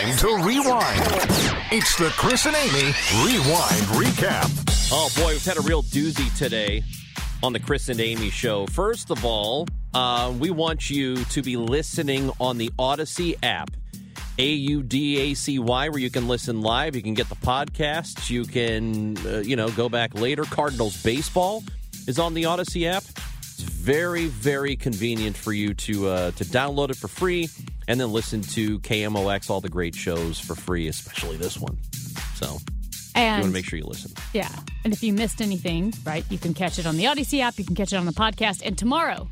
Time to rewind. It's the Chris and Amy Rewind Recap. Oh boy, we've had a real doozy today on the Chris and Amy show. First of all, uh, we want you to be listening on the Audacy app. A U D A C Y, where you can listen live. You can get the podcasts. You can, uh, you know, go back later. Cardinals baseball is on the Audacy app. Very, very convenient for you to uh, to download it for free and then listen to KMOX, all the great shows for free, especially this one. So And you want to make sure you listen. Yeah. And if you missed anything, right, you can catch it on the Audacy app, you can catch it on the podcast. And tomorrow,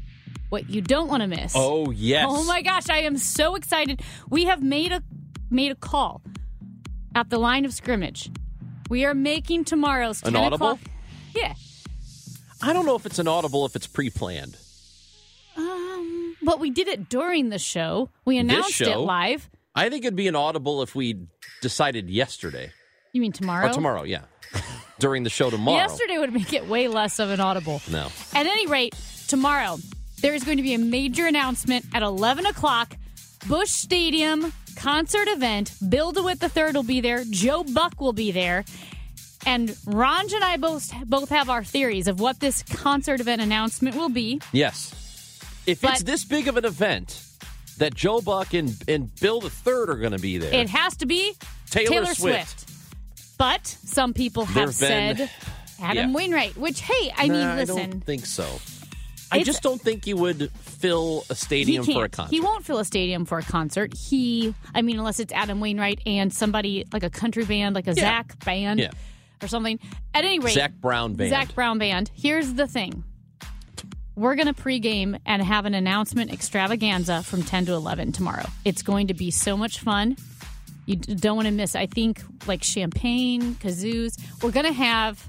what you don't want to miss. Oh yes. Oh my gosh, I am so excited. We have made a made a call at the line of scrimmage. We are making tomorrow's An 10 audible? o'clock. Yeah. I don't know if it's an audible if it's pre-planned. Um, but we did it during the show. We announced it live. I think it'd be an audible if we decided yesterday You mean tomorrow? or tomorrow. Yeah, during the show tomorrow. Yesterday would make it way less of an audible. No. At any rate, tomorrow there is going to be a major announcement at 11 o'clock. Busch Stadium concert event. Bill DeWitt III will be there. Joe Buck will be there. And Ronj and I both both have our theories of what this concert event announcement will be. Yes. If But- it's this big of an event that Joe Buck and, and Bill the Third are going to be there, It has to be Taylor Swift. But some people have been- said Adam Yeah. Wainwright, which hey, I Nah, mean, I listen, don't think so. I just don't think you would fill a stadium for a concert. He won't fill a stadium for a concert. He, I mean, unless it's Adam Wainwright and somebody like a country band, like a Yeah. Zac band Yeah. Or something. At any rate, Zac Brown band. Zac Brown band. Here's the thing. We're going to pregame and have an announcement extravaganza from 10 to 11 tomorrow. It's going to be so much fun. You don't want to miss. I think like champagne, kazoos. We're going to have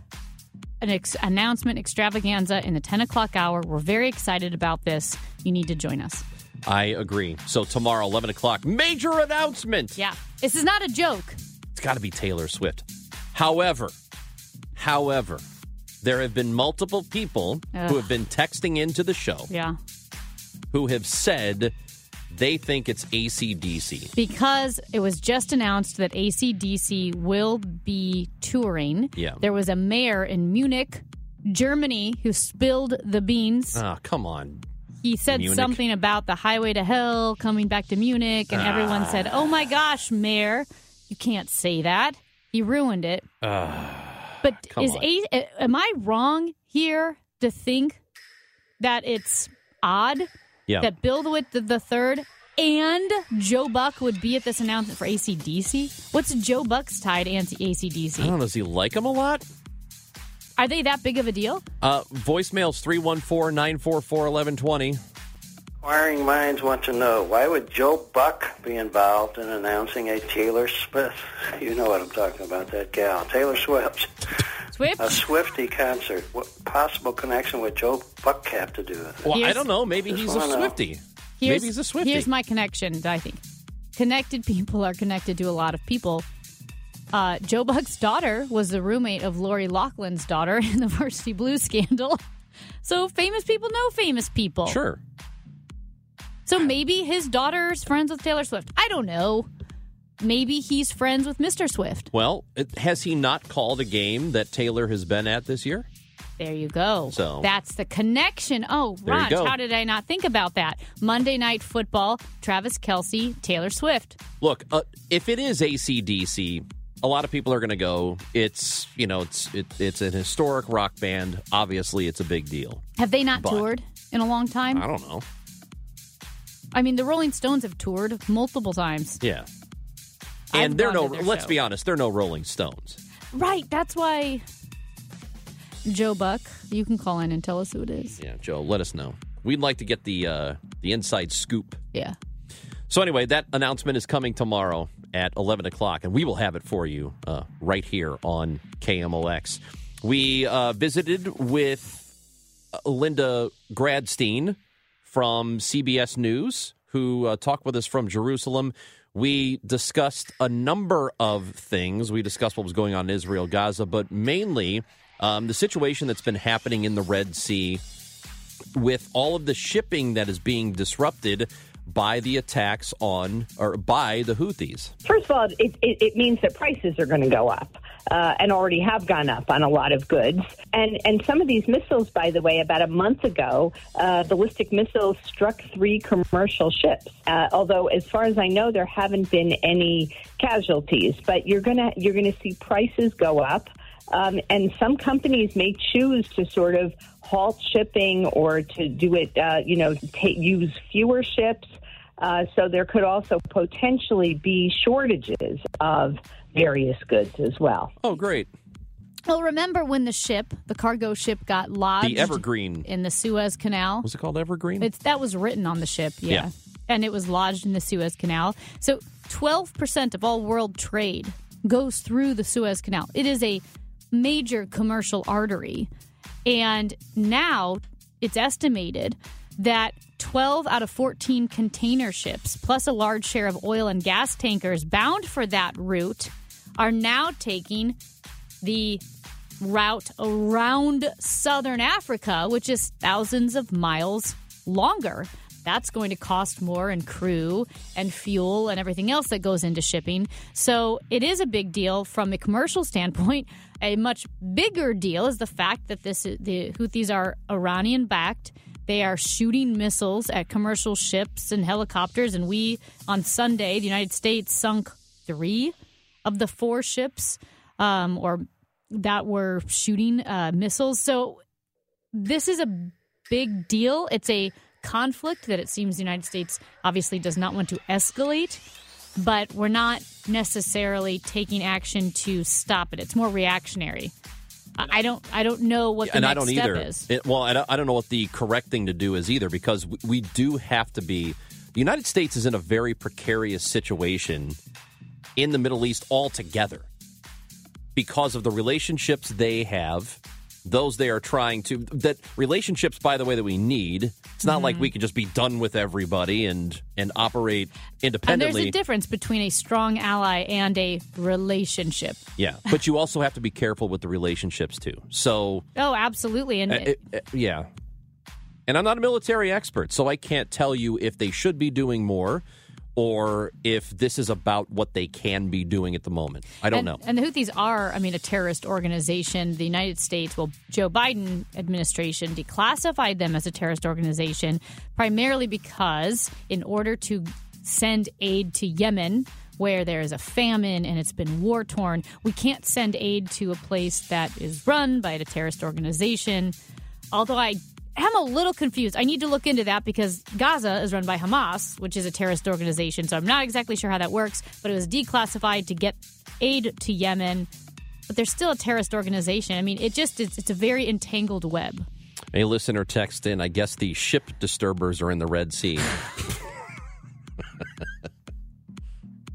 an ex- announcement extravaganza in the 10 o'clock hour. We're very excited about this. You need to join us. I agree. So tomorrow, eleven o'clock, major announcement. Yeah. This is not a joke. It's got to be Taylor Swift. However, however, there have been multiple people Ugh. who have been texting into the show Yeah. who have said they think it's ACDC. Because it was just announced that ACDC will be touring. Yeah. There was a mayor in Munich, Germany, who spilled the beans. Ah, come on. he said Munich. something about the highway to hell coming back to Munich, and everyone said, Ah. Oh my gosh, mayor, you can't say that. He ruined it. but is on. A- am I wrong here to think that it's odd Yeah. that Bill DeWitt the, the third and Joe Buck would be at this announcement for ACDC? What's Joe Buck's tie to anti- I ACDC? don't know. Does he like him a lot? Are they that big of a deal? Uh, voicemails 314 944 1120. Inquiring minds want to know why would Joe Buck be involved in announcing a Taylor Swift? You know what I'm talking about, that gal, Taylor Swift. Swift? A Swifty concert. What possible connection would Joe Buck have to do with it? Well, I don't know. Maybe Just he's a wanna know. Swifty. Maybe he's a Swifty. Here's my connection, I think. Connected people are connected to a lot of people. Uh, Joe Buck's daughter was the roommate of Lori Loughlin's daughter in the Varsity Blues scandal. So famous people know famous people. Sure. So maybe his daughter's friends with Taylor Swift. I don't know. Maybe he's friends with Mr. Swift. Well, it, has he not called a game that Taylor has been at this year? There you go. So- that's the connection. Oh, There you Ron, go. how did I not think about that? Monday Night Football, Travis Kelce, Taylor Swift. Look, uh, if it is ACDC, a lot of people are going to go. It's you know, it's it, it's an historic rock band. Obviously, it's a big deal. Have they not But- toured in a long time? I don't know. I mean, the Rolling Stones have toured multiple times. Yeah, I've and they're no. Let's show. be honest, they're no Rolling Stones. Right. That's why Joe Buck, you can call in and tell us who it is. Yeah, Joe, let us know. We'd like to get the uh, the inside scoop. Yeah. So anyway, that announcement is coming tomorrow at 11 o'clock, and we will have it for you uh, right here on KMOX. We uh, visited with uh, Linda Gradstein from CBS News, who uh, talked with us from Jerusalem. We discussed a number of things. We discussed what was going on in Israel, Gaza, but mainly um, the situation that's been happening in the Red Sea with all of the shipping that is being disrupted by the attacks on or by the Houthis? First of all, it, it, it means that prices are going to go up. Uh, and already have gone up on a lot of goods. And and some of these missiles, by the way, about a month ago, uh, ballistic missiles struck three commercial ships. Uh, although, as far as I know, there haven't been any casualties. But you're gonna you're gonna see prices go up. Um, and some companies may choose to sort of halt shipping or to do it, uh, you know, t- use fewer ships. Uh, so there could also potentially be shortages of various goods as well. Oh, great. Well, remember when the ship, the cargo ship, got lodged The Evergreen. in the Suez Canal? Was it called Evergreen? It's that was written on the ship, yeah. Yeah. And it was lodged in the Suez Canal. So 12% of all world trade goes through the Suez Canal. It is a major commercial artery. And now it's estimated that 12 out of 14 container ships, plus a large share of oil and gas tankers bound for that route, are now taking the route around southern Africa, which is thousands of miles longer. That's going to cost more in crew and fuel and everything else that goes into shipping. So it is a big deal from a commercial standpoint. A much bigger deal is the fact that this the Houthis are Iranian backed. They are shooting missiles at commercial ships and helicopters. And we, on Sunday, the United States sunk three of the four ships um, or that were shooting uh, missiles. So this is a big deal. It's a conflict that it seems the United States obviously does not want to escalate, but we're not necessarily taking action to stop it. It's more reactionary. I don't. I don't know what the and next I don't step either. is. It- well, I don't, I don't know what the correct thing to do is either because we do have to be. The United States is in a very precarious situation in the Middle East altogether because of the relationships they have, those they are trying to. That relationships, by the way, that we need. It's not Mm-hmm. like we can just be done with everybody and and operate independently. And there's a difference between a strong ally and a relationship. yeah, but you also have to be careful with the relationships too. So Oh, absolutely. And Uh, it- uh, yeah. And I'm not a military expert, so I can't tell you if they should be doing more or if this is about what they can be doing at the moment. I don't and, know. And the Houthis are, I mean, a terrorist organization. The United States, well, Joe Biden administration declassified them as a terrorist organization primarily because in order to send aid to Yemen, where there is a famine and it's been war torn, we can't send aid to a place that is run by a terrorist organization. Although I am a little confused. I need to look into that because Gaza is run by Hamas, which is a terrorist organization. So I'm not exactly sure how that works, but it was declassified to get aid to Yemen. But they're still a terrorist organization. I mean, it just it's, it's a very entangled web. A listener text in, I guess the ship disturbers are in the Red Sea.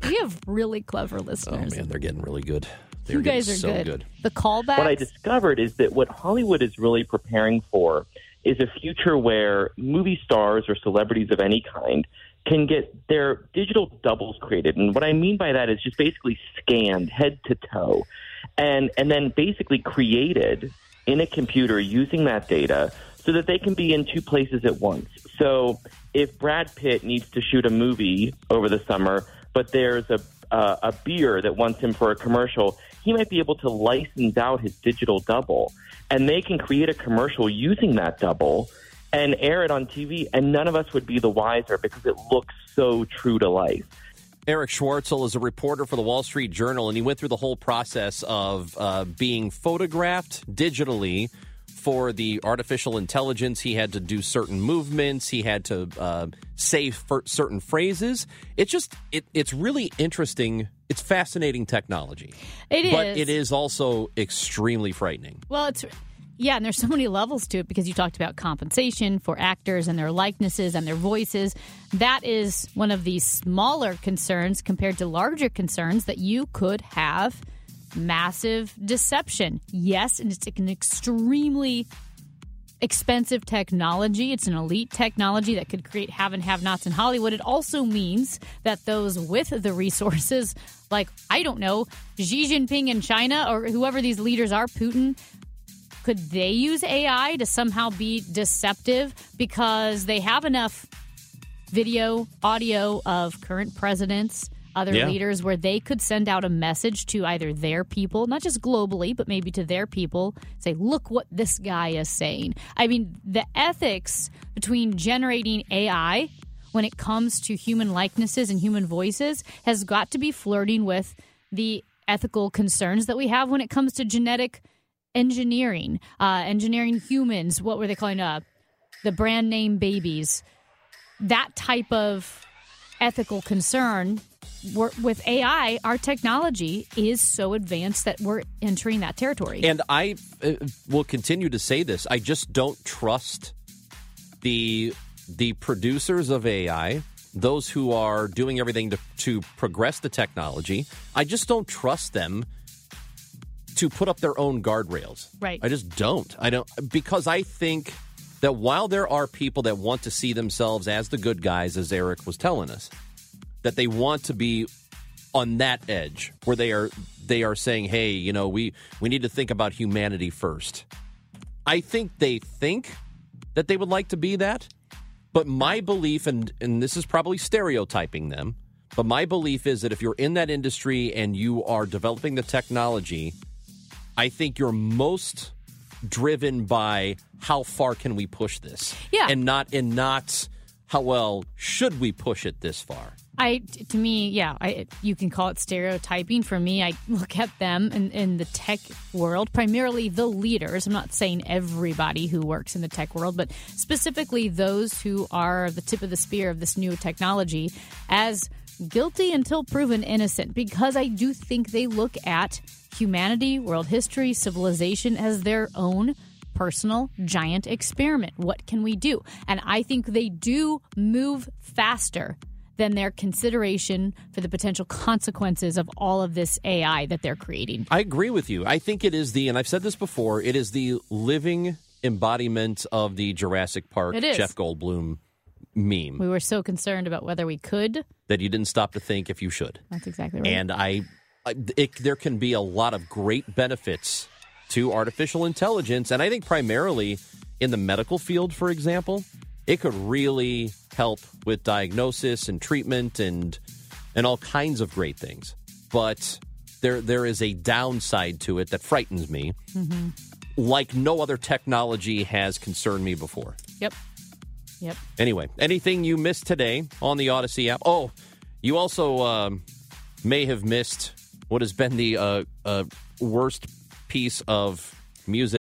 We have really clever listeners. oh man, they're getting really good. They're you guys are so good. The callback. what I discovered is that what Hollywood is really preparing for is a future where movie stars or celebrities of any kind can get their digital doubles created. And what I mean by that is just basically scanned head to toe and and then basically created in a computer using that data so that they can be in two places at once. So if Brad Pitt needs to shoot a movie over the summer, but there's a uh, a beer that wants him for a commercial, he might be able to license out his digital double, and they can create a commercial using that double and air it on TV, and none of us would be the wiser because it looks so true to life. Eric Schwartzel is a reporter for the Wall Street Journal, and he went through the whole process of uh, being photographed digitally for the artificial intelligence. He had to do certain movements. He had to uh, say certain phrases. It's just it, it's really interesting. It's fascinating technology, It but is. it is also extremely frightening. Well, it's Yeah, and there's so many levels to it because you talked about compensation for actors and their likenesses and their voices. That is one of the smaller concerns compared to larger concerns that you could have massive deception. Yes, and it's an extremely expensive technology. It's an elite technology that could create have and have nots in Hollywood. It also means that those with the resources, like, I don't know, Xi Jinping in China or whoever these leaders are, Putin, could they use AI to somehow be deceptive because they have enough video, audio of current presidents? Other Yeah. leaders where they could send out a message to either their people, not just globally, but maybe to their people, say, look what this guy is saying. I mean, the ethics between generating AI when it comes to human likenesses and human voices has got to be flirting with the ethical concerns that we have when it comes to genetic engineering, uh, engineering humans. What were they calling uh, the brand name babies? That type of ethical concern. We're, with AI, our technology is so advanced that we're entering that territory. And I uh, will continue to say this. I just don't trust the the producers of AI, those who are doing everything to, to progress the technology. I just don't trust them to put up their own guardrails. Right. I just don't. I don't because I think that while there are people that want to see themselves as the good guys, as Eric was telling us, that they want to be on that edge where they are they are saying, "Hey, you know, we we need to think about humanity first. I think they think that they would like to be that, but my belief and and this is probably stereotyping them, but my belief is that if you're in that industry and you are developing the technology, I think you're most driven by how far can we push this? Yeah. And not and not how well should we push it this far? I, to me, yeah, I, you can call it stereotyping. For me, I look at them in, in the tech world, primarily the leaders. I'm not saying everybody who works in the tech world, but specifically those who are the tip of the spear of this new technology as guilty until proven innocent, because I do think they look at humanity, world history, civilization as their own personal giant experiment. What can we do? And I think they do move faster than their consideration for the potential consequences of all of this AI that they're creating. I agree with you. I think it is the, and I've said this before, it is the living embodiment of the Jurassic Park Jeff Goldblum meme We were so concerned about whether we could. that you didn't stop to think if you should. That's exactly right. And I, I it, there can be a lot of great benefits to artificial intelligence, and I think primarily in the medical field, for example, it could really help with diagnosis and treatment and and all kinds of great things. But there there is a downside to it that frightens me, Mm-hmm. like no other technology has concerned me before. yep. Yep. Anyway, anything you missed today on the Audacy app? Oh, you also um, may have missed what has been the uh, uh, worst piece of music.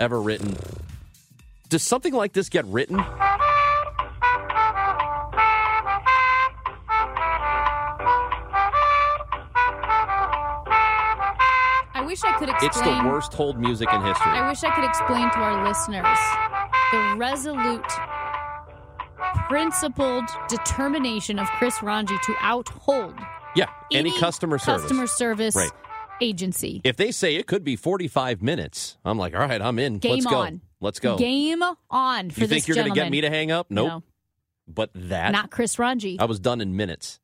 Ever written. Does something like this get written? I wish I could explain. It's the worst hold music in history. I wish I could explain to our listeners the resolute, principled determination of Chris Ranji to outhold yeah, any, customer service. customer service Right. Agency. If they say it could be 45 minutes, I'm like, all right, I'm in. Game Let's go. on. Let's go. Game on for you think you're going to get me to hang up? Nope. No, But that, not Chris Ranji. I was done in minutes.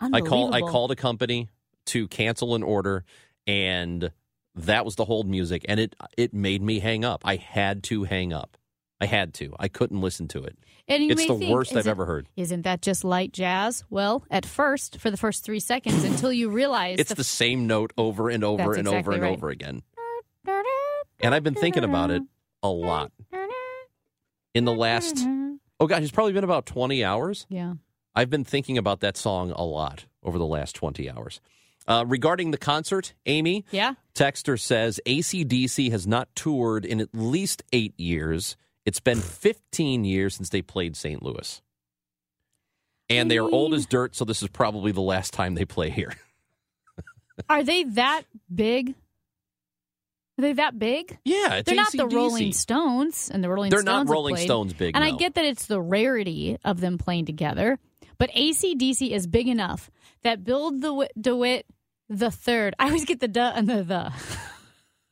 I call I called a company to cancel an order and that was the hold music and it it made me hang up. I had to hang up. I had to. I couldn't listen to it. And you It's the think, worst I've isn't- ever heard. Isn't that just light jazz? Well, at first, for the first three seconds, until you realize It's the same note over and over That's and over and right. over again. And I've been thinking about it a lot. In the last, oh gosh, it's probably been about 20 hours. Yeah. I've been thinking about that song a lot over the last 20 hours. Uh, regarding the concert, Amy, Yeah. Texter says ACDC has not toured in at least eight years. It's been 15 years since they played St. Louis. And they are old as dirt, so this is probably the last time they play here. Are they that big? Are they that big? Yeah, it's They're not the Rolling Stones, and the Rolling Stones. They're Stones. not Rolling. Stones big, And I get that it's the rarity of them playing together, but ACDC is big enough that Bill De- DeWitt the third. I always get the duh and the the.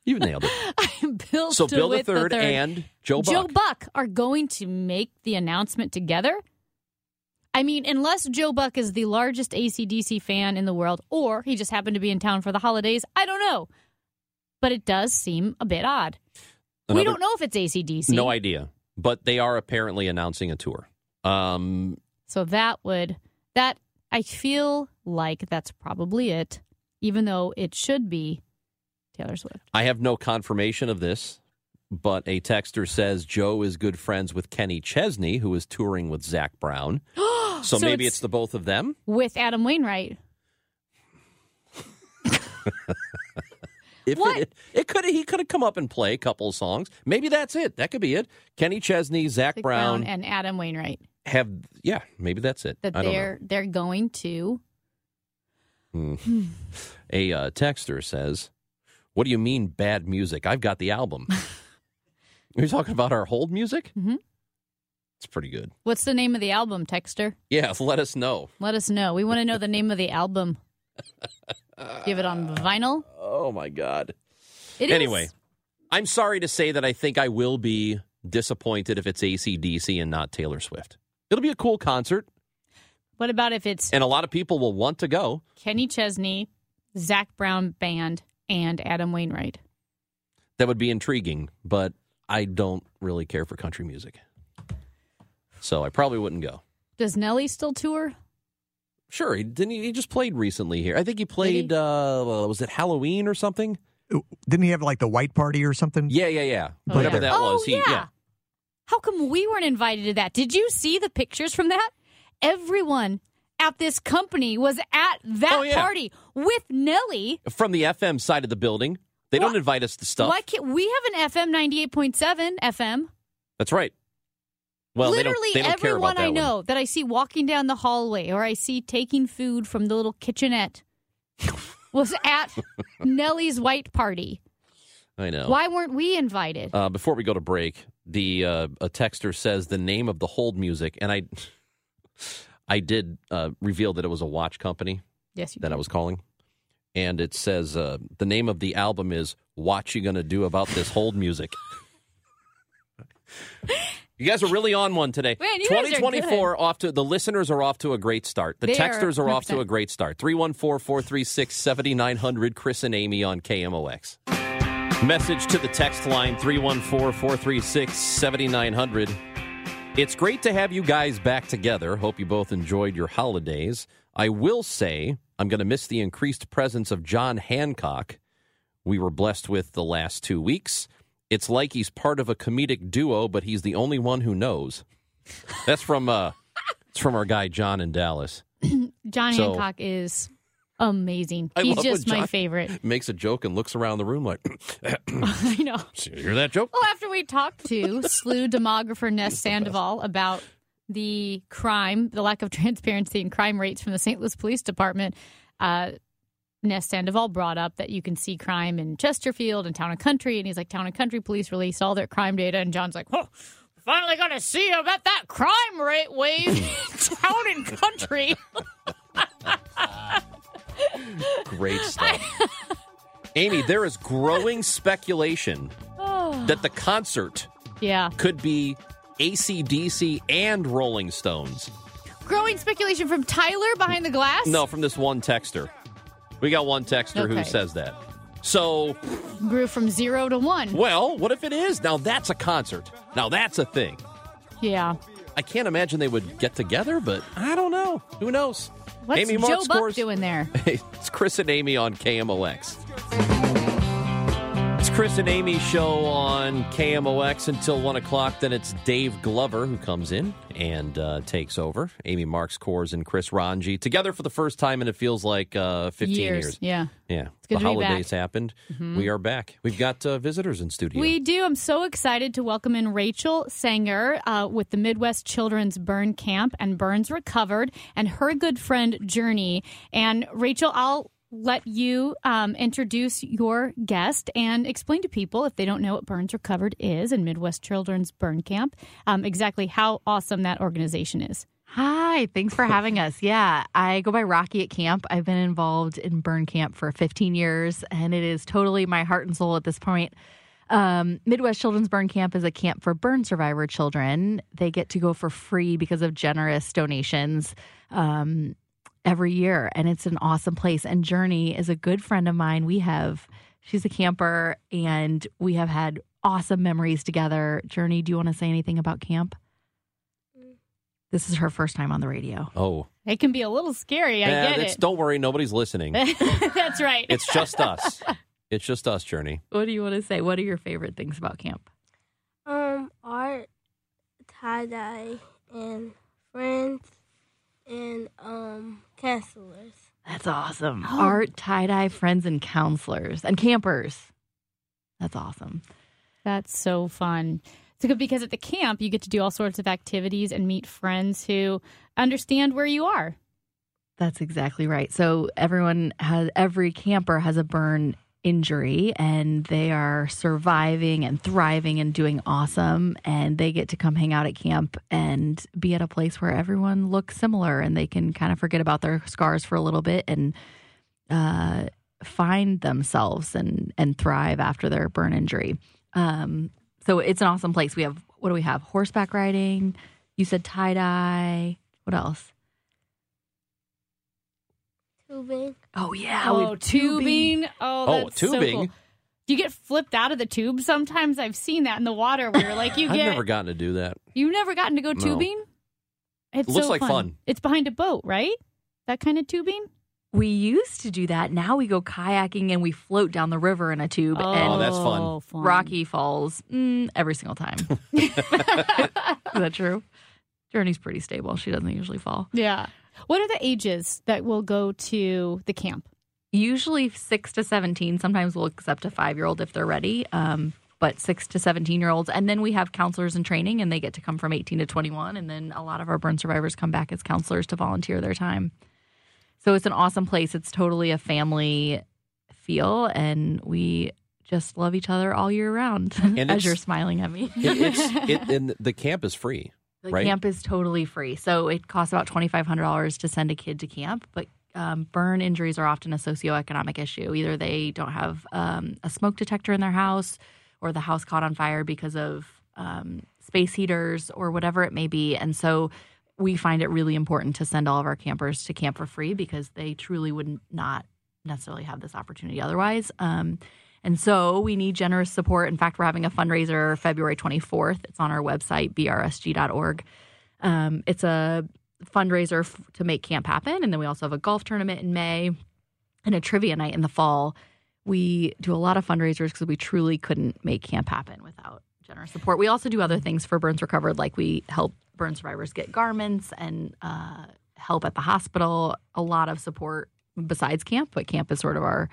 You nailed it. Bill So Bill the third III and Joe Buck. Joe Buck are going to make the announcement together. I mean, unless Joe Buck is the largest ACDC fan in the world, or he just happened to be in town for the holidays, I don't know. But it does seem a bit odd. we don't know if it's ACDC. No idea, but they are apparently announcing a tour. Um, So that would that I feel like that's probably it, even though it should be Taylor Swift. I have no confirmation of this, but a texter says Joe is good friends with Kenny Chesney, who is touring with Zac Brown. so, So maybe it's- it's the both of them. With Adam Wainwright. If What? it, it could he could have come up and play a couple of songs. Maybe that's it. That could be it. Kenny Chesney, Zac Zac Brown, and Adam Wainwright. have yeah. Maybe that's it. That I don't know. they're they're going to A uh, texter says, "What do you mean bad music? I've got the album." Are you talking about our hold music? Mhm. It's pretty good. What's the name of the album, Texter? Yeah, let us know. Let us know. We want to know the name of the album. Give it on vinyl. Oh my god. It is. Anyway, I'm sorry to say that I think I will be disappointed if it's ACDC and not Taylor Swift. It'll be a cool concert, What about if it's and a lot of people will want to go. Kenny Chesney, Zac Brown Band, and Adam Wainwright? That would be intriguing, but I don't really care for country music. So I probably wouldn't go. Does Nelly still tour? Sure, he didn't. He, he just played recently here. I think he played. Uh, was it Halloween or something? Didn't he have like the white party or something? Yeah, yeah, yeah. Oh, Whatever yeah. that oh, was. He, yeah. How come we weren't invited to that? Did you see the pictures from that? Everyone at this company was at that Oh, yeah. party with Nelly. from the FM side of the building. They don't invite us to stuff. Why can't we have an FM ninety eight point seven FM? That's right. Well, they don't- Literally they don't, care everyone I one. know that I see walking down the hallway or I see taking food from the little kitchenette was at Nelly's white party. I know. Why weren't we invited? Uh, before we go to break, the uh, a texter says the name of the hold music, and I, I did uh, reveal that it was a watch company yes, you that did. I was calling, and it says uh, the name of the album is "What You Gonna Do About This Hold Music." You guys are really on one today. Man, you guys are 2024 off to the listeners are off to a great start. The They texters are off to a great start. 314-436-7900 Chris and Amy on KMOX. Message to the text line 314-436-7900. It's great to have you guys back together. Hope you both enjoyed your holidays. I will say I'm going to miss the increased presence of John Hancock we were blessed with the last two weeks. It's like he's part of a comedic duo, but he's the only one who knows. That's from uh it's from our guy John in Dallas. John So- Hancock is amazing. I He's just my favorite. Makes a joke and looks around the room like, I know. "You hear that joke? Well, after we talked to SLU demographer Ness Sandoval about the crime, the lack of transparency and crime rates from the St. Louis Police Department, uh, Ness Sandoval brought up that you can see crime in Chesterfield and Town and Country, and he's like, Town and Country police released all their crime data, and John's like, oh, finally going to see about that crime rate wave in Town and Country. Great stuff. Amy, there is growing speculation that the concert yeah. could be ACDC and Rolling Stones. Growing speculation from Tyler behind the glass? No, from this one texter. We got one texter who says that. So, Grew from zero to one. well, what if it is? Now that's a concert. Now that's a thing. Yeah. I can't imagine they would get together, but I don't know. Who knows? What's Amy Mark Joe Buck scores. doing there? it's Chris and Amy on KMOX. Chris and Amy show on KMOX until 1 o'clock. Then it's Dave Glover who comes in and uh, takes over. Amy Marxkors and Chris Ranji together for the first time, and it feels like uh, 15 years. Years, yeah. Yeah. the holidays happened. We are back. We've got uh, visitors in studio. We do. I'm so excited to welcome in Rachel Sanger uh, with the Midwest Children's Burn Camp and Burns Recovered and her good friend Journey. And Rachel, I'll let you um, introduce your guest and explain to people if they don't know what Burns Recovered is and Midwest Children's Burn Camp, um, exactly how awesome that organization is. Hi, thanks for having us. Yeah, I go by Rocky at camp. I've been involved in burn camp for 15 years, and it is totally my heart and soul at this point. Um, Midwest Children's Burn Camp is a camp for burn survivor children. They get to go for free because of generous donations um, every year, and it's an awesome place. And Journey is a good friend of mine. We have, she's a camper, and we have had awesome memories together. Journey, do you want to say anything about camp? This is her first time on the radio. oh. It can be a little scary. I Yeah, get it. Don't worry. Nobody's listening. That's right. it's just us. It's just us, Journey. What do you want to say? What are your favorite things about camp? Um, art, tie dye, and friends, and um, counselors. That's awesome. Oh. Art, tie dye, friends, and counselors and campers. That's awesome. That's so fun. It's good because at the camp you get to do all sorts of activities and meet friends who understand where you are. That's exactly right. So everyone has every camper has a burn injury and they are surviving and thriving and doing awesome and they get to come hang out at camp and be at a place where everyone looks similar and they can kind of forget about their scars for a little bit and uh, find themselves and and thrive after their burn injury. Um, so it's an awesome place. We have what do we have? Horseback riding. You said tie dye. What else? Tubing. Oh yeah. oh, we've- tubing. Oh, Oh, that's so tubing? cool. Do you get flipped out of the tube? Sometimes I've seen that in the water where like you I've get never gotten to do that. you've never gotten to go No. tubing. It's It looks so like fun. It's behind a boat, right? That kind of tubing. We used to do that. Now we go kayaking and we float down the river in a tube. Oh, and that's fun. Rocky falls mm, every single time. Is that true? Journey's pretty stable. She doesn't usually fall. Yeah. What are the ages that will go to the camp? Usually six to 17. Sometimes we'll accept a five year old if they're ready. Um, but six to 17 year olds. And then we have counselors in training and they get to come from 18 to 21. And then a lot of our burn survivors come back as counselors to volunteer their time. So it's an awesome place. It's totally a family feel. And we just love each other all year round And as you're smiling at me. It, it's it, and the camp is free. The right? camp is totally free. So it costs about $2,500 to send a kid to camp. But um, burn injuries are often a socioeconomic issue. Either they don't have um, a smoke detector in their house or the house caught on fire because of um, space heaters or whatever it may be. And so we find it really important to send all of our campers to camp for free because they truly would not necessarily have this opportunity otherwise. And so we need generous support. In fact, we're having a fundraiser February 24th. It's on our website, brsg.org. Um, it's a fundraiser f- to make camp happen. And then we also have a golf tournament in May and a trivia night in the fall. We do a lot of fundraisers because we truly couldn't make camp happen without generous support. We also do other things for Burns Recovered, like we help burn survivors get garments and uh, help at the hospital. A lot of support besides camp, but camp is sort of our,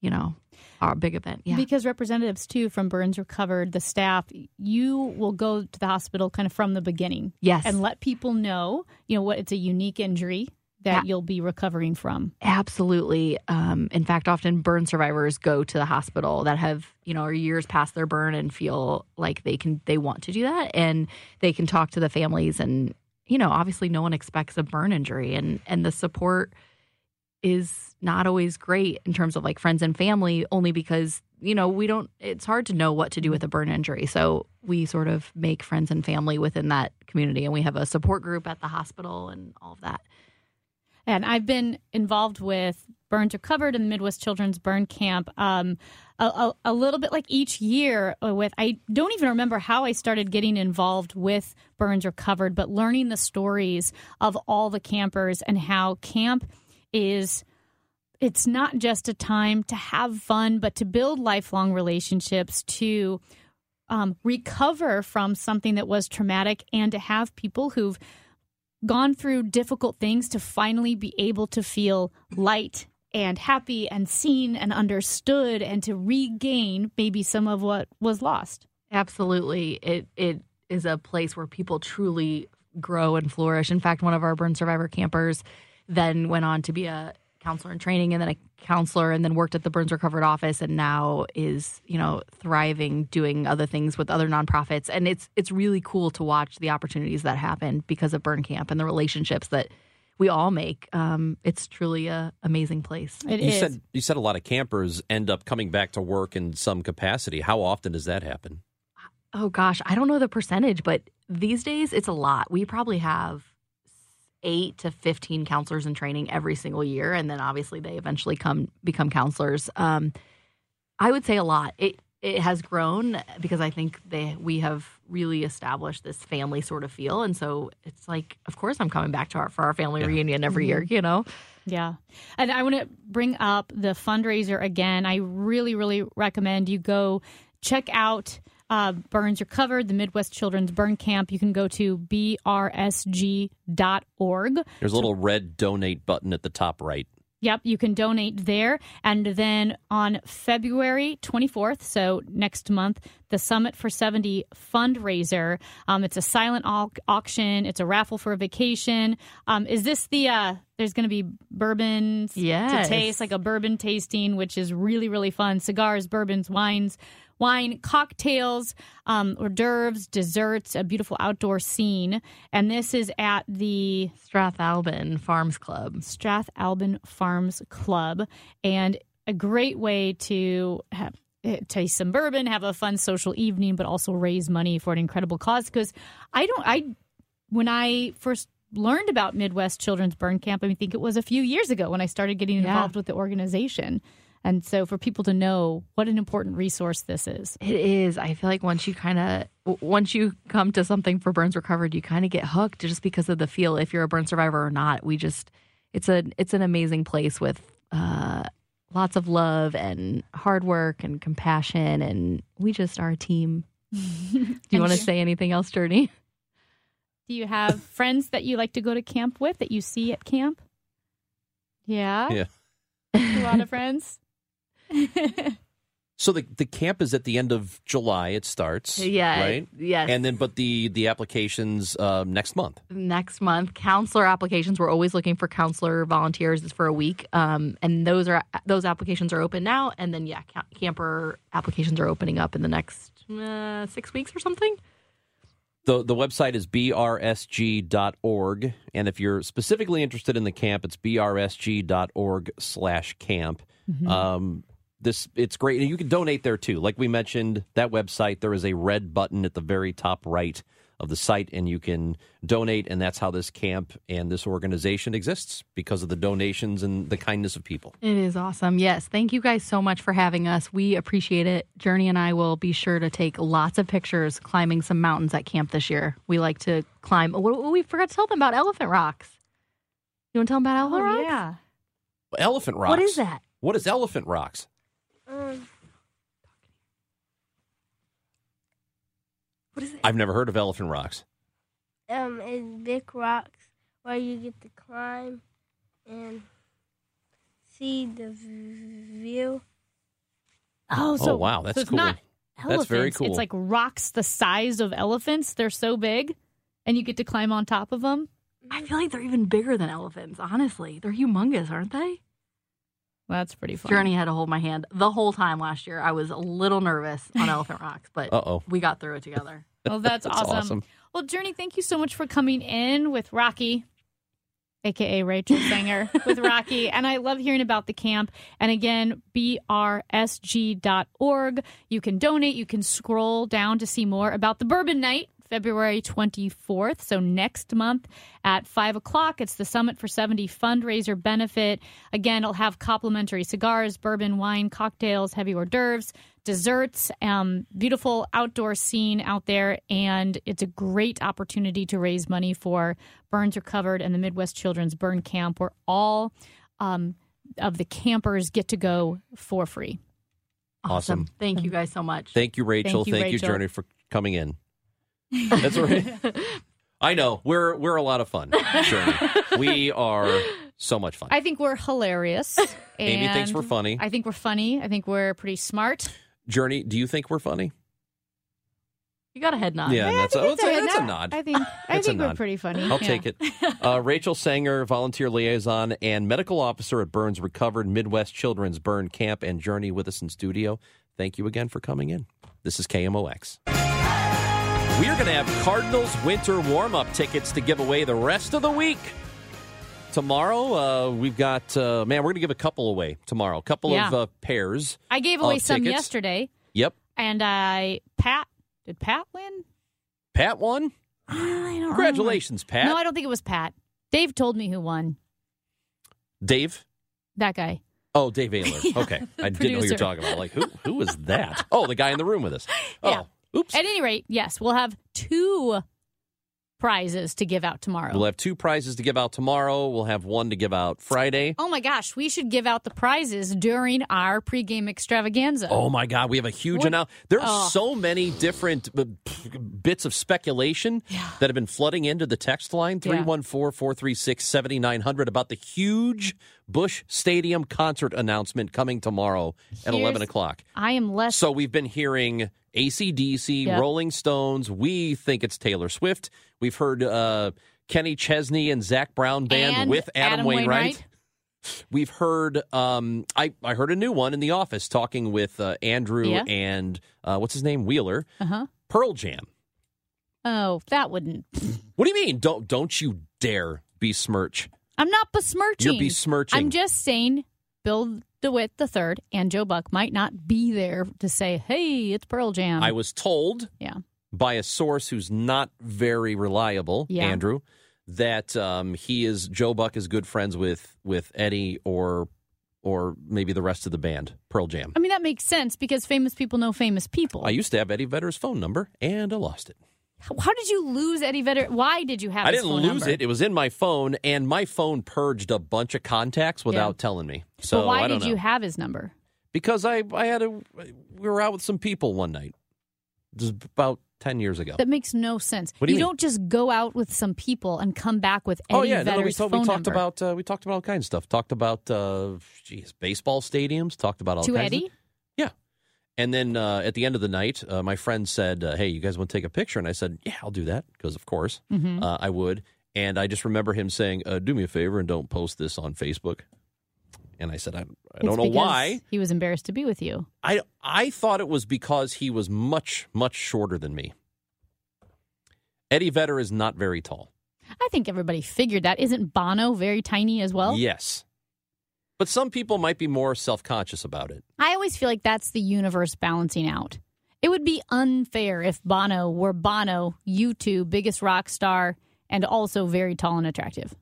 you know, our big event. Yeah. Because representatives too from Burns Recovered, the staff, you will go to the hospital kind of from the beginning. Yes. And let people know, you know, what it's a unique injury that Yeah. you'll be recovering from. Absolutely. Um, in fact, often burn survivors go to the hospital that have, you know, are years past their burn and feel like they can, they want to do that, and they can talk to the families. And you know, obviously, no one expects a burn injury, and and the support is not always great in terms of like friends and family, only because you know we don't. It's hard to know what to do with a burn injury, so we sort of make friends and family within that community, and we have a support group at the hospital and all of that. And I've been involved with Burns Recovered and the Midwest Children's Burn Camp um, a, a, a little bit like each year. With I don't even remember how I started getting involved with Burns Recovered, but learning the stories of all the campers and how camp is it's not just a time to have fun, but to build lifelong relationships, to um, recover from something that was traumatic, and to have people who've gone through difficult things to finally be able to feel light and happy and seen and understood and to regain maybe some of what was lost. Absolutely. It it is a place where people truly grow and flourish. In fact, one of our burn survivor campers then went on to be a counselor in training and then a counselor and then worked at the burns recovered office and now is you know thriving doing other things with other nonprofits and it's it's really cool to watch the opportunities that happen because of burn camp and the relationships that we all make um, it's truly a amazing place It you is. said you said a lot of campers end up coming back to work in some capacity. How often does that happen? Oh gosh, I don't know the percentage, but these days it's a lot. We probably have eight to fifteen counselors in training every single year, and then obviously they eventually come become counselors. Um, I would say a lot. It it has grown because I think they we have really established this family sort of feel, and so it's like, of course, I'm coming back to our for our family reunion every year. You know, Yeah. And I want to bring up the fundraiser again. I really, really recommend you go check out uh, Burns Recovered, the Midwest Children's Burn Camp. You can go to brsg.org. There's a little red donate button at the top right. Yep, you can donate there. And then on February 24th, so next month, the Summit for 70 fundraiser. Um, it's a silent au- auction, it's a raffle for a vacation. Um, is this the, uh, there's going to be bourbons Yes. to taste, like a bourbon tasting, which is really, really fun. Cigars, bourbons, wines. Wine, cocktails, um, hors d'oeuvres, desserts, a beautiful outdoor scene. And this is at the Strathalbyn Farms Club. Strathalbyn Farms Club, and a great way to have, eh, taste some bourbon, have a fun social evening, but also raise money for an incredible cause. Because I don't, I when I first learned about Midwest Children's Burn Camp, I think it was a few years ago when I started getting Yeah. involved with the organization. And so, for people to know what an important resource this is, It is. I feel like once you kind of once you come to something for burns recovered, you kind of get hooked just because of the feel. If you're a burn survivor or not, we just it's a it's an amazing place with uh, lots of love and hard work and compassion, and we just are a team. Do you want to say anything else, Journey? do you have friends that you like to go to camp with that you see at camp? Yeah, Yeah. a lot of friends. So the the camp is at the end of July. It starts. Yeah, Right. yes. And then, but the the applications uh, next month. next month counselor applications we're always looking for counselor volunteers it's for a week um, and those are those applications are open now and then yeah ca- camper applications are opening up in the next uh, six weeks or something The the website is brsg.org. And if you're specifically interested in the camp, it's brsg.org slash camp. Um, this it's great. And you can donate there too. Like we mentioned, that website, there is a red button at the very top right of the site, and you can donate. And that's how this camp and this organization exists because of the donations and the kindness of people. it is awesome yes thank you guys so much for having us we appreciate it journey and i will be sure to take lots of pictures climbing some mountains at camp this year we like to climb oh, oh we forgot to tell them about elephant rocks you want to tell them about oh, elephant rocks Oh, yeah. Elephant Rocks. what is that What is Elephant Rocks? Um, what is it I've never heard of Elephant Rocks. um, it's big rocks where you get to climb and see the v- view. Oh, so oh wow, that's so cool. not That's very cool. It's like rocks the size of elephants. They're so big, and you get to climb on top of them. I feel like they're even bigger than elephants, honestly. They're humongous, aren't they? That's pretty fun. Journey had to hold my hand the whole time last year. I was a little nervous on Elephant Rocks, but Uh-oh. we got through it together. Well, that's, That's awesome. awesome. Well, Journey, thank you so much for coming in with Rocky, aka Rachel Sanger, with Rocky. And I love hearing about the camp. And again, brsg.org. You can donate. You can scroll down to see more about the Bourbon Night. February 24th. So next month at 5 o'clock, it's the Summit for 70 fundraiser benefit. Again, it'll have complimentary cigars, bourbon, wine, cocktails, heavy hors d'oeuvres, desserts, um, beautiful outdoor scene out there. And it's a great opportunity to raise money for Burns Recovered and the Midwest Children's Burn Camp, where all um, of the campers get to go for free. Awesome. Thank you guys so much. Thank you, Rachel. Thank you, Thank you, Rachel. Journey, for coming in. That's right. I know we're we're a lot of fun. Journey, we are so much fun. I think we're hilarious. Amy thinks we're funny. I think we're funny. I think we're pretty smart. Journey, do you think we're funny? You got a head nod. Yeah, that's, I a, think that's, a, it's that's a nod. nod. I think I It's think we're pretty funny. I'll Yeah. take it. Uh, Rachel Sanger, volunteer liaison and medical officer at Burns Recovered Midwest Children's Burn Camp and Journey with us in studio. Thank you again for coming in. This is KMOX. We are going to have Cardinals winter warm up tickets to give away the rest of the week. Tomorrow, uh, we've got, uh, man, we're going to give a couple away tomorrow. A couple Yeah. of uh, pairs. I gave away some tickets. yesterday, Yep. and I Pat did Pat win? Pat won. I don't Congratulations, Pat. No, I don't think it was Pat. Dave told me who won. Dave. That guy. Oh, Dave Ayler. Okay. I didn't know who you were talking about. Like, who who was that? Oh, the guy in the room with us. Oh, Yeah. Oops. At any rate, yes, we'll have two prizes to give out tomorrow. We'll have two prizes to give out tomorrow. We'll have one to give out Friday. oh my gosh, we should give out the prizes during our pregame extravaganza. Oh my God, we have a huge amount. There's Oh. so many different uh, bits of speculation that have been flooding into the text line Yeah. 314 436 7900 about the huge Busch Stadium concert announcement coming tomorrow at Here's- 11 o'clock. I am less. So we've been hearing ACDC, Yep. Rolling Stones. We think it's Taylor Swift. We've heard uh, Kenny Chesney and Zac Brown band And with Adam, Adam Wainwright. Wainwright. We've heard. Um, I I heard a new one in the office talking with uh, Andrew Yeah. and uh, what's his name Wheeler. Uh huh. Pearl Jam. Oh, that wouldn't. What do you mean? Don't don't you dare besmirch? I'm not besmirching. You're besmirching. I'm just saying Bill DeWitt the third and Joe Buck might not be there to say, "Hey, it's Pearl Jam." I was told yeah. by a source who's not very reliable, Yeah. Andrew, that um, he is Joe Buck is good friends with with Eddie or or maybe the rest of the band, Pearl Jam. I mean that makes sense because famous people know famous people. I used to have Eddie Vedder's phone number and I lost it. How did you lose Eddie Vedder? Why did you have? I didn't phone lose number? it. It was in my phone, and my phone purged a bunch of contacts without telling me. So but why I don't did know. you have his number? because I I had a we were out with some people one night. This is about ten years ago. That makes no sense. What do you mean? don't just go out with some people and come back with Eddie oh yeah, no, no, we, Vedder's talked, we phone talked number. about uh, we talked about all kinds of stuff. Talked about uh, geez, baseball stadiums. Talked about all to kinds. Eddie. Of, yeah, and then uh, at the end of the night, uh, my friend said, uh, "Hey, you guys want to take a picture?" And I said, "Yeah, I'll do that because of course Mhm. uh, I would." And I just remember him saying, uh, "Do me a favor and don't post this on Facebook." And I said, "I, I don't know why." he was embarrassed to be with you. I I thought it was because he was much much shorter than me. Eddie Vedder is not very tall. I think everybody figured that. Isn't Bono very tiny as well? Yes. But some people might be more self-conscious about it. I always feel like that's the universe balancing out. It would be unfair if Bono were Bono, U2, biggest rock star, and also very tall and attractive.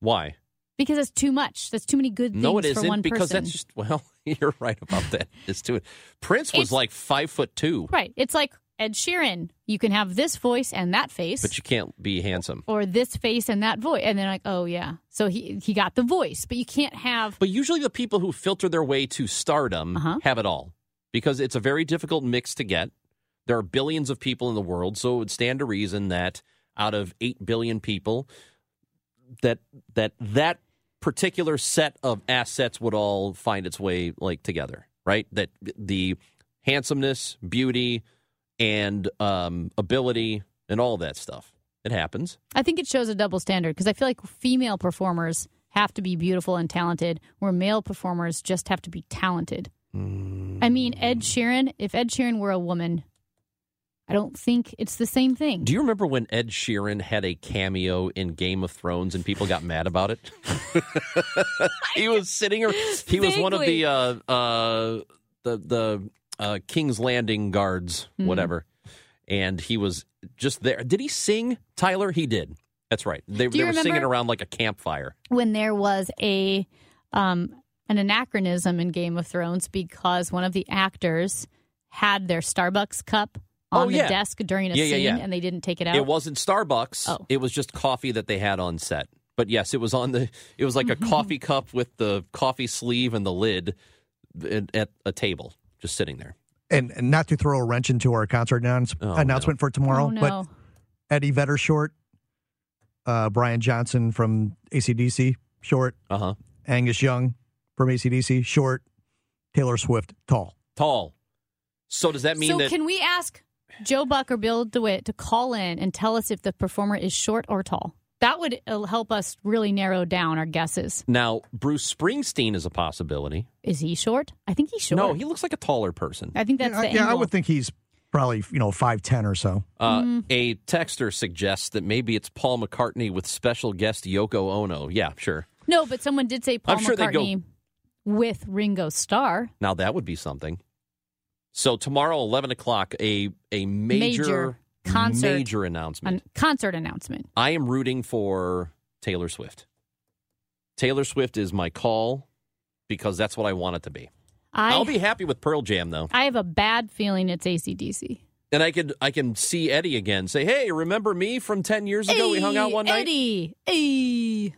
Why? Because that's too much. That's too many good things No, it for one isn't because person. that's just well, you're right about that. It's too. Prince was It's- like five foot two, right. It's like Ed Sheeran. You can have this voice and that face. but you can't be handsome. or this face and that voice, and then like, oh yeah, so he he got the voice, but you can't have. But usually, the people who filter their way to stardom Uh-huh. have it all because it's a very difficult mix to get. There are billions of people in the world, so it would stand to reason that out of eight billion people, that that that particular set of assets would all find its way like together, right? That the handsomeness, beauty, and um, ability, and all that stuff. It happens. I think it shows a double standard because I feel like female performers have to be beautiful and talented, where male performers just have to be talented. I mean, Ed Sheeran. If Ed Sheeran were a woman, I don't think it's the same thing. Do you remember when Ed Sheeran had a cameo in Game of Thrones and people got mad about it? he was sitting. He was one of the uh, uh, the the uh, King's Landing guards, Mhm. whatever, and he was just there. Did he sing? Tyler, he did. That's right. They, they were singing around like a campfire. when there was a um, an anachronism in Game of Thrones because one of the actors had their Starbucks cup on Oh, the desk during a Yeah, yeah, scene yeah. and they didn't take it out. It wasn't Starbucks. Oh. It was just coffee that they had on set. But yes, it was on the. It was like a coffee cup with the coffee sleeve and the lid at, at a table, just sitting there. And, and not to throw a wrench into our concert announce- Oh, announcement for tomorrow, oh no. but Eddie Vedder short, uh, Brian Johnson from ACDC short, Uh huh. Angus Young from ACDC short, Taylor Swift tall. Tall. So does that mean so that? can we ask Joe Buck or Bill DeWitt to call in and tell us if the performer is short or tall? That would uh, help us really narrow down our guesses. now, Bruce Springsteen is a possibility. Is he short? I think he's short. No, he looks like a taller person. I think that's yeah, I- the yeah, I would think he's probably you know five ten or so. Uh, Mm. A texter suggests that maybe it's Paul McCartney with special guest Yoko Ono. Yeah, sure. No, but someone did say Paul I'm sure they'd go- McCartney with Ringo Starr. Now that would be something. So tomorrow, eleven o'clock, a a major, Major concert. major announcement. A concert announcement. I am rooting for Taylor Swift. Taylor Swift is my call because that's what I want it to be. I I'll be happy with Pearl Jam though, I have a bad feeling it's ACDC. and I could I can see Eddie again. Say, hey, remember me from ten years ago? we hung out Hey, one night, Eddie. Hey.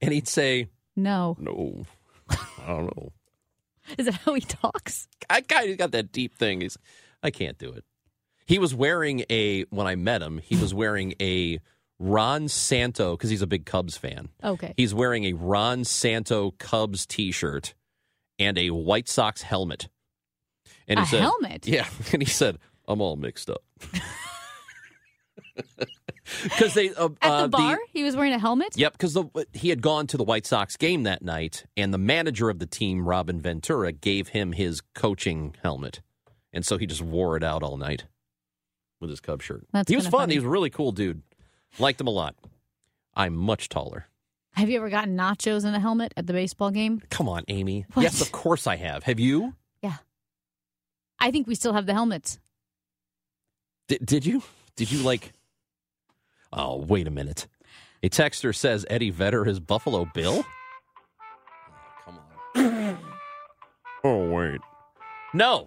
and he'd say, No. no, I don't know. Is that how he talks? I kind of got that deep thing. He's, I can't do it. He was wearing a when I met him. He was wearing a Ron Santo because he's a big Cubs fan. Okay. He's wearing a Ron Santo Cubs T-shirt and a White Sox helmet. And he A said, helmet? Yeah, and he said, "I'm all mixed up." Because they uh, At uh, the bar, he was wearing a helmet? Yep, because he had gone to the White Sox game that night, and the manager of the team, Robin Ventura, gave him his coaching helmet, and so he just wore it out all night with his Cub shirt. That's he was fun. funny. He was a really cool dude. Liked him a lot. I'm much taller. Have you ever gotten nachos in a helmet at the baseball game? Come on, Amy. What? Yes, of course I have. Have you? Yeah. I think we still have the helmets. Did, did you? Did you like? Oh, wait a minute. A texter says Eddie Vedder is Buffalo Bill. Oh, come on. oh wait. No.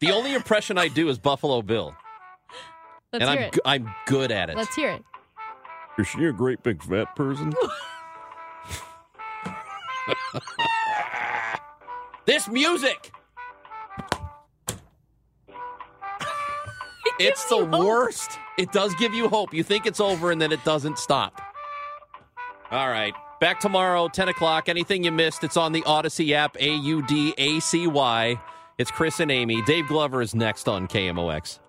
The only impression I do is Buffalo Bill, Let's and hear I'm it. I'm good at it. Let's hear it. Is she a great big fat person? this music. It's the worst. It does give you hope. You think it's over and then it doesn't stop. All right. Back tomorrow, 10 o'clock. Anything you missed, it's on the Audacy app, A U D A C Y. It's Chris and Amy. Dave Glover is next on KMOX.